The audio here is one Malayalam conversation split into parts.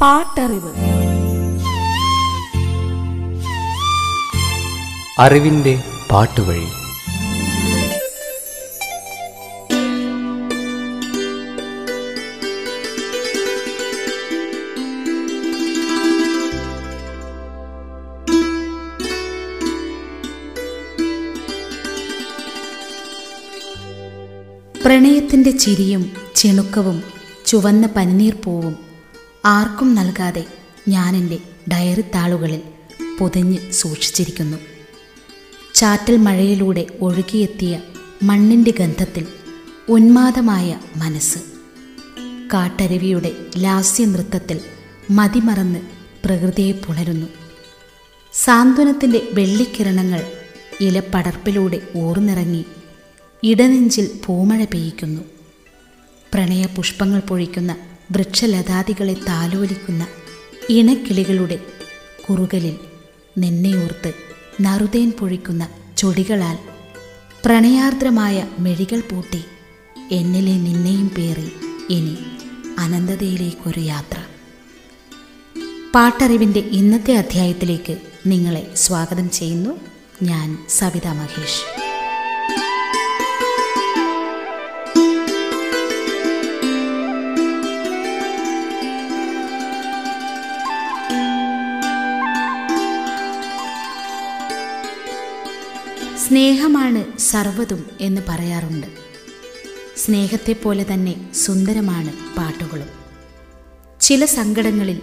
പാട്ടറിവ്. അറിവിന്റെ പാട്ടുവഴി. പ്രണയത്തിന്റെ ചിരിയും ചിണുക്കവും ചുവന്ന പനിനീർ പൂവും ആർക്കും നൽകാതെ ഞാൻ എന്റെ ഡയറി താളുകളിൽ പൊതിഞ്ഞ് സൂക്ഷിച്ചിരിക്കുന്നു. ചാറ്റൽ മഴയിലൂടെ ഒഴുകിയെത്തിയ മണ്ണിന്റെ ഗന്ധത്തിൽ ഉന്മാദമായ മനസ്സ്. കാട്ടരുവിയുടെ ലാസ്യനൃത്തത്തിൽ മതിമറന്ന് പ്രകൃതിയെ പുണരുന്നു. സാന്ത്വനത്തിന്റെ വെള്ളിക്കിരണങ്ങൾ ഇലപ്പടർപ്പിലൂടെ ഊർന്നിറങ്ങി ഇടനെഞ്ചിൽ പൂമഴ പെയ്യിക്കുന്നു. പ്രണയപുഷ്പങ്ങൾ പൊഴിക്കുന്ന വൃക്ഷലതാദികളെ താലോലിക്കുന്ന ഇണക്കിളികളുടെ കുറുകലിൽ നിന്നെയോർത്ത് നറുതേൻ പൊഴിക്കുന്ന ചൊടികളാൽ പ്രണയാർദ്രമായ മെഴികൾ പൂട്ടി എന്നിലെ നിന്നെയും പേറി ഇനി അനന്തതയിലേക്കൊരു യാത്ര. പാട്ടറിവിന്റെ ഇന്നത്തെ അധ്യായത്തിലേക്ക് നിങ്ങളെ സ്വാഗതം ചെയ്യുന്നു. ഞാൻ സവിതാ മഹേഷ്. സ്നേഹമാണ് സർവതും എന്ന് പറയാറുണ്ട്. സ്നേഹത്തെ പോലെ തന്നെ സുന്ദരമാണ് പാട്ടുകളും. ചില സങ്കടങ്ങളിൽ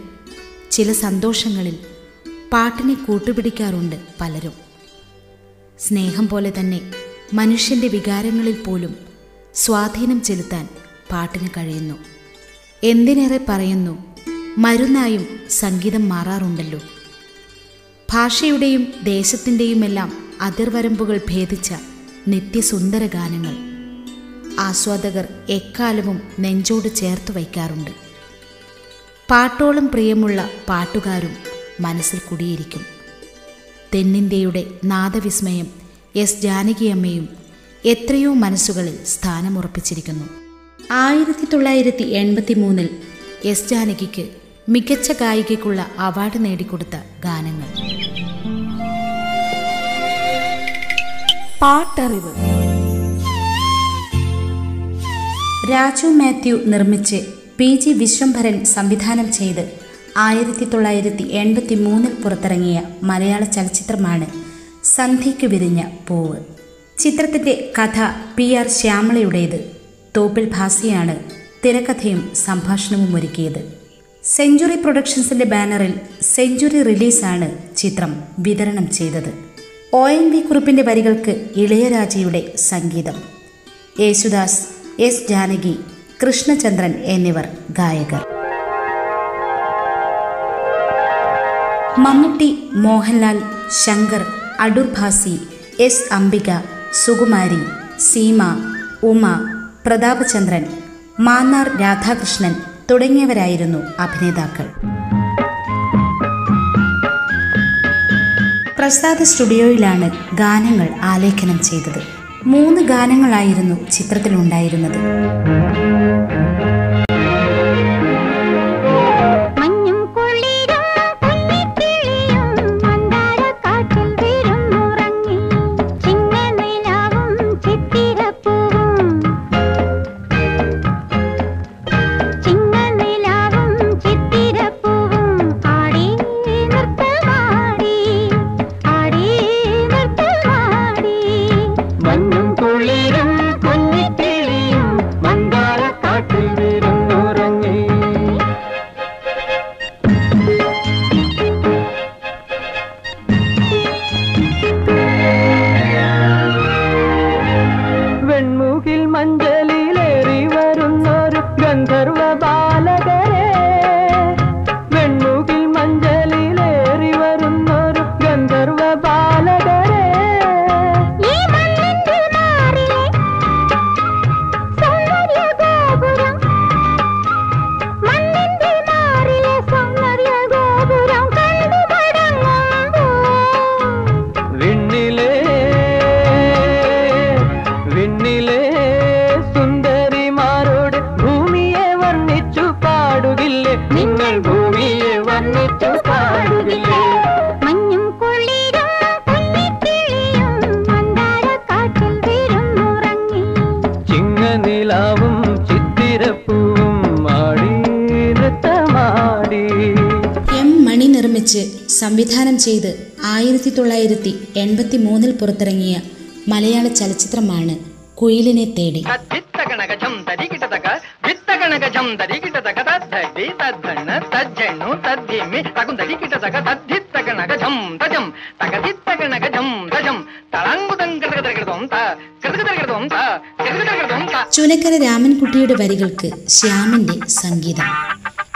ചില സന്തോഷങ്ങളിൽ പാട്ടിനെ കൂട്ടുപിടിക്കാറുണ്ട് പലരും. സ്നേഹം പോലെ തന്നെ മനുഷ്യന്റെ വികാരങ്ങളിൽ പോലും സ്വാധീനം ചെലുത്താൻ പാട്ടിന് കഴിയുന്നു. എന്തിനേറെ പറയുന്നു മരുന്നായും സംഗീതം മാറാറുണ്ടല്ലോ. ഭാഷയുടെയും ദേശത്തിന്റെയുമെല്ലാം അതിർവരമ്പുകൾ ഭേദിച്ച നിത്യസുന്ദര ഗാനങ്ങൾ ആസ്വാദകർ എക്കാലവും നെഞ്ചോട് ചേർത്ത് വയ്ക്കാറുണ്ട്. പാട്ടോളം പ്രിയമുള്ള പാട്ടുകാരും മനസ്സിൽ കുടിയിരിക്കും. തെന്നിന്ത്യയുടെ നാദവിസ്മയം എസ് ജാനകിയമ്മയും എത്രയോ മനസ്സുകളിൽ സ്ഥാനമുറപ്പിച്ചിരിക്കുന്നു. ആയിരത്തി തൊള്ളായിരത്തി എൺപത്തി മൂന്നിൽ എസ് ജാനകിക്ക് മികച്ച ഗായികയ്ക്കുള്ള അവാർഡ് നേടിക്കൊടുത്ത ഗാനങ്ങൾ. പാട്ടറിവ്. രാജു മാത്യു നിർമ്മിച്ച് പി ജി വിശ്വംഭരൻ സംവിധാനം ചെയ്ത് ആയിരത്തി തൊള്ളായിരത്തി എൺപത്തി മൂന്നിൽ പുറത്തിറങ്ങിയ മലയാള ചലച്ചിത്രമാണ് സന്ധ്യയ്ക്ക് വിരിഞ്ഞ പൂവ്. ചിത്രത്തിന്റെ കഥ പി ആർ ശ്യാമളയുടേത്. തോപ്പിൽ ഭാസിയാണ് തിരക്കഥയും സംഭാഷണവും ഒരുക്കിയത്. സെഞ്ചുറി പ്രൊഡക്ഷൻസിന്റെ ബാനറിൽ സെഞ്ചുറി റിലീസാണ് ചിത്രം വിതരണം ചെയ്തത്. ഒ എൻ വി കുറിപ്പിന്റെ വരികൾക്ക് ഇളയരാജയുടെ സംഗീതം. യേശുദാസ് എസ് ജാനകി കൃഷ്ണചന്ദ്രൻ എന്നിവർ ഗായകർ. മമ്മൂട്ടി മോഹൻലാൽ ശങ്കർ അടൂർ ഭാസി എസ് അംബിക സുകുമാരി സീമ ഉമ പ്രതാപചന്ദ്രൻ മാന്നാർ രാധാകൃഷ്ണൻ തുടങ്ങിയവരായിരുന്നു അഭിനേതാക്കൾ. പ്രസാദ് സ്റ്റുഡിയോയിലാണ് ഗാനങ്ങൾ ആലേഖനം ചെയ്തത്. മൂന്ന് ഗാനങ്ങളായിരുന്നു ചിത്രത്തിലുണ്ടായിരുന്നത്. സംവിധാനം ചെയ്ത് ആയിരത്തി തൊള്ളായിരത്തി എൺപത്തി മൂന്നിൽ പുറത്തിറങ്ങിയ മലയാള ചലച്ചിത്രമാണ് കുയിലിനെ തേടി. ചുനക്കര രാമൻകുട്ടിയുടെ വരികൾക്ക് ശ്യാമിന്റെ സംഗീതം.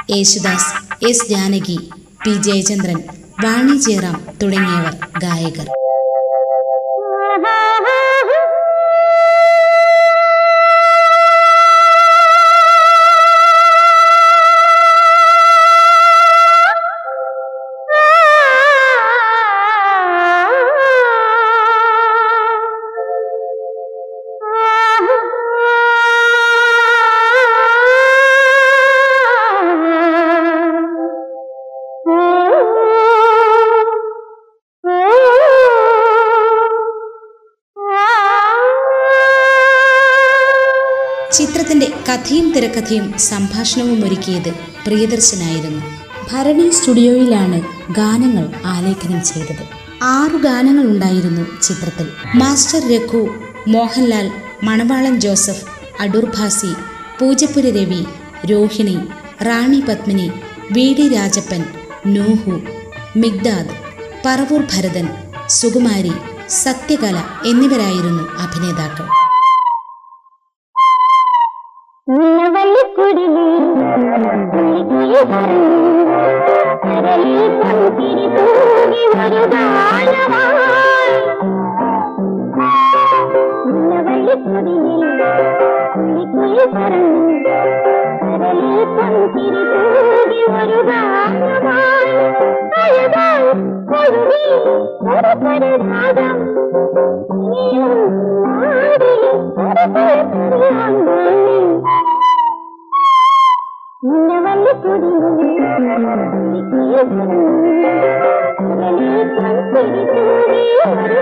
യേശുദാസ് എസ് ജാനകി പി ജയചന്ദ്രൻ വാണി ജയറാം തുടങ്ങിയവർ ഗായകർ. കഥയും തിരക്കഥയും സംഭാഷണവും ഒരുക്കിയത് പ്രിയദർശനായിരുന്നു. ഭരണി സ്റ്റുഡിയോയിലാണ് ഗാനങ്ങൾ ആലേഖനം ചെയ്തത്. ആറു ഗാനങ്ങൾ ഉണ്ടായിരുന്നു ചിത്രത്തിൽ. Master Raghu Mohanlal Manavalan Joseph Adoor Bhasi Poojappura Ravi Rohini Rani Padmini V D Rajappan Noohu Migdad Paravoor Bharathan Sukumari Sathyakala എന്നിവരായിരുന്നു അഭിനേതാക്കൾ. ஒரு பரதாதம் ஒரு பரதாதம் தூவி ஒரு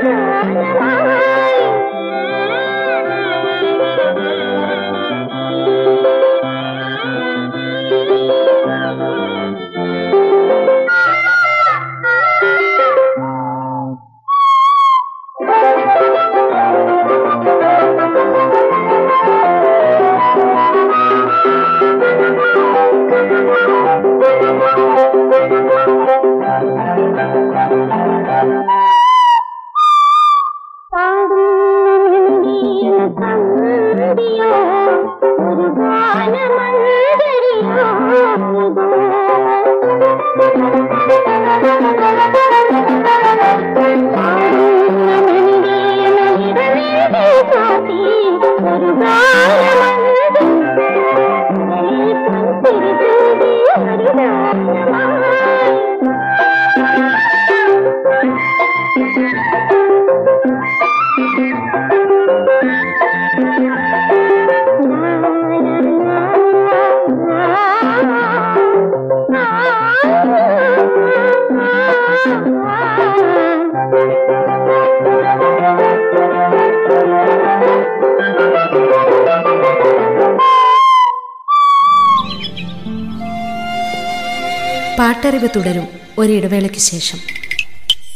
പാട്ടറിവ് തുടരും ഒരിടവേളയ്ക്ക് ശേഷം.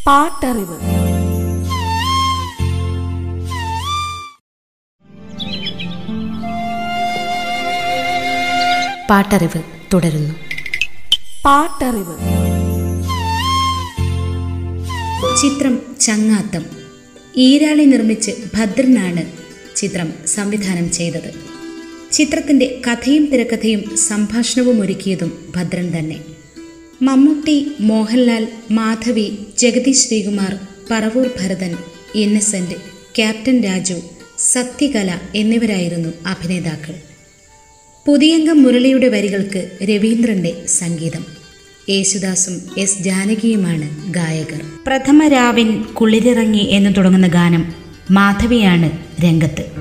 പാട്ടറിവ്. പാട്ടറിവ് തുടരുന്നു. പാട്ടറിവ്. ചിത്രം ചങ്ങാത്തം. ഈരാളി നിർമ്മിച്ച് ഭദ്രനാണ് ചിത്രം സംവിധാനം ചെയ്തത്. ചിത്രത്തിന്റെ കഥയും തിരക്കഥയും സംഭാഷണവും ഒരുക്കിയതും ഭദ്രൻ തന്നെ. മമ്മൂട്ടി മോഹൻലാൽ മാധവി ജഗതി ശ്രീകുമാർ പറവൂർ ഭരതൻ ഇന്നസെന്റ് ക്യാപ്റ്റൻ രാജു സത്യകല എന്നിവരായിരുന്നു അഭിനേതാക്കൾ. പുതിയംഗം മുരളിയുടെ വരികൾക്ക് രവീന്ദ്രന്റെ സംഗീതം. യേശുദാസും എസ് ജാനകിയുമാണ് ഗായകർ. പ്രഥമ രാവിൻ കുളിരിറങ്ങി എന്ന് തുടങ്ങുന്ന ഗാനം മാധവിയാണ് രംഗത്ത്.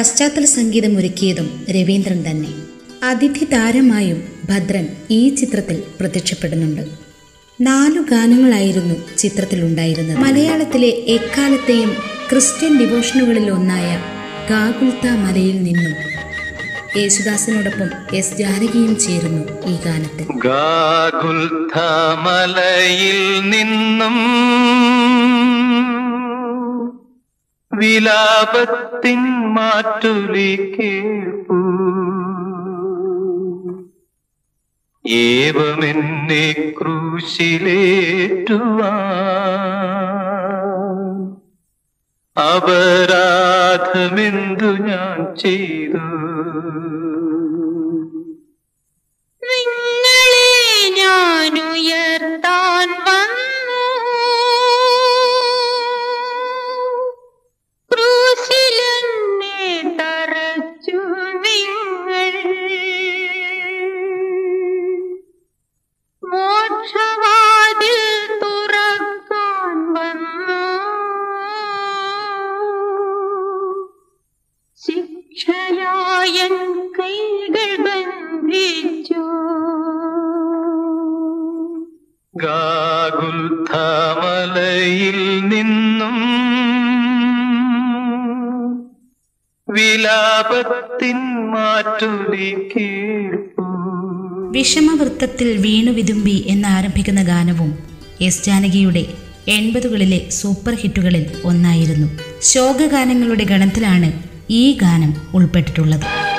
പശ്ചാത്തല സംഗീതം ഒരുക്കിയതും രവീന്ദ്രൻ തന്നെ. അതിഥി താരമായും ഭദ്രൻ ഈ ചിത്രത്തിൽ പ്രത്യക്ഷപ്പെടുന്നുണ്ട്. നാലു ഗാനങ്ങളായിരുന്നു ചിത്രത്തിലുണ്ടായിരുന്നത്. മലയാളത്തിലെ എക്കാലത്തെയും ക്രിസ്ത്യൻ ഡിവോഷനുകളിൽ ഒന്നായ ഗാഗുൽത്ത മലയിൽ നിന്നും യേശുദാസിനോടൊപ്പം എസ് ജാനകിയും ചേരുന്നു ഈ ഗാനത്തിൽ. ഗാകുൽത്ത മലയിൽ നിന്നും വിലാപത്തിൻ മാറ്റുലി കേൾപ്പൂ. ഏവമെന്നെ ക്രൂശിലേറ്റുവാൻ. അപരാധമെന്തു ഞാൻ ചെയ്തു. ഗാകുൽത്ത മലയിൽ നിന്നും വിലാപത്തിൻ വിഷമവൃത്തത്തിൽ വീണു വിതുമ്പി എന്നാരംഭിക്കുന്ന ഗാനവും എസ് ജാനകിയുടെ എൺപതുകളിലെ സൂപ്പർ ഹിറ്റുകളിൽ ഒന്നായിരുന്നു. ശോകഗാനങ്ങളുടെ ഗണത്തിലാണ് ഈ ഗാനം ഉൾപ്പെട്ടിട്ടുള്ളത്.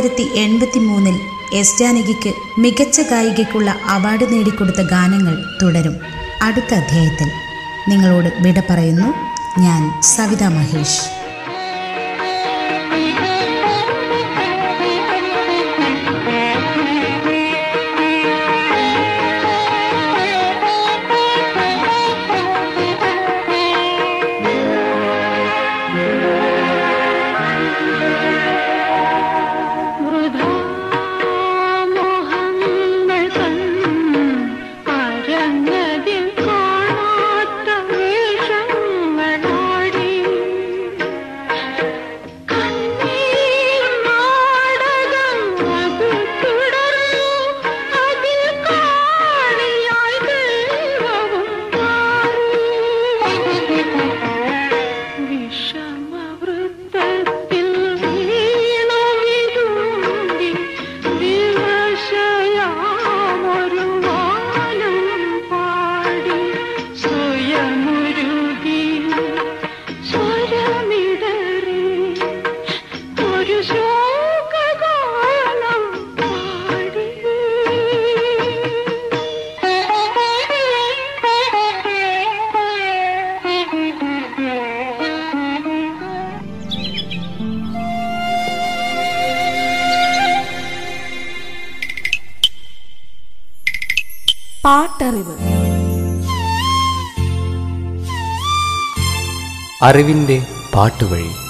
തൊള്ളായിരത്തി എൺപത്തി മൂന്നിൽ എസ് ജാനകിക്ക് മികച്ച ഗായികയ്ക്കുള്ള അവാർഡ് നേടിക്കൊടുത്ത ഗാനങ്ങൾ തുടരും. അടുത്ത അധ്യായത്തിൽ നിങ്ങളോട് വിട പറയുന്നു. ഞാൻ സവിത മഹേഷ്. അറിവിന്റെ പാട്ടുവഴി.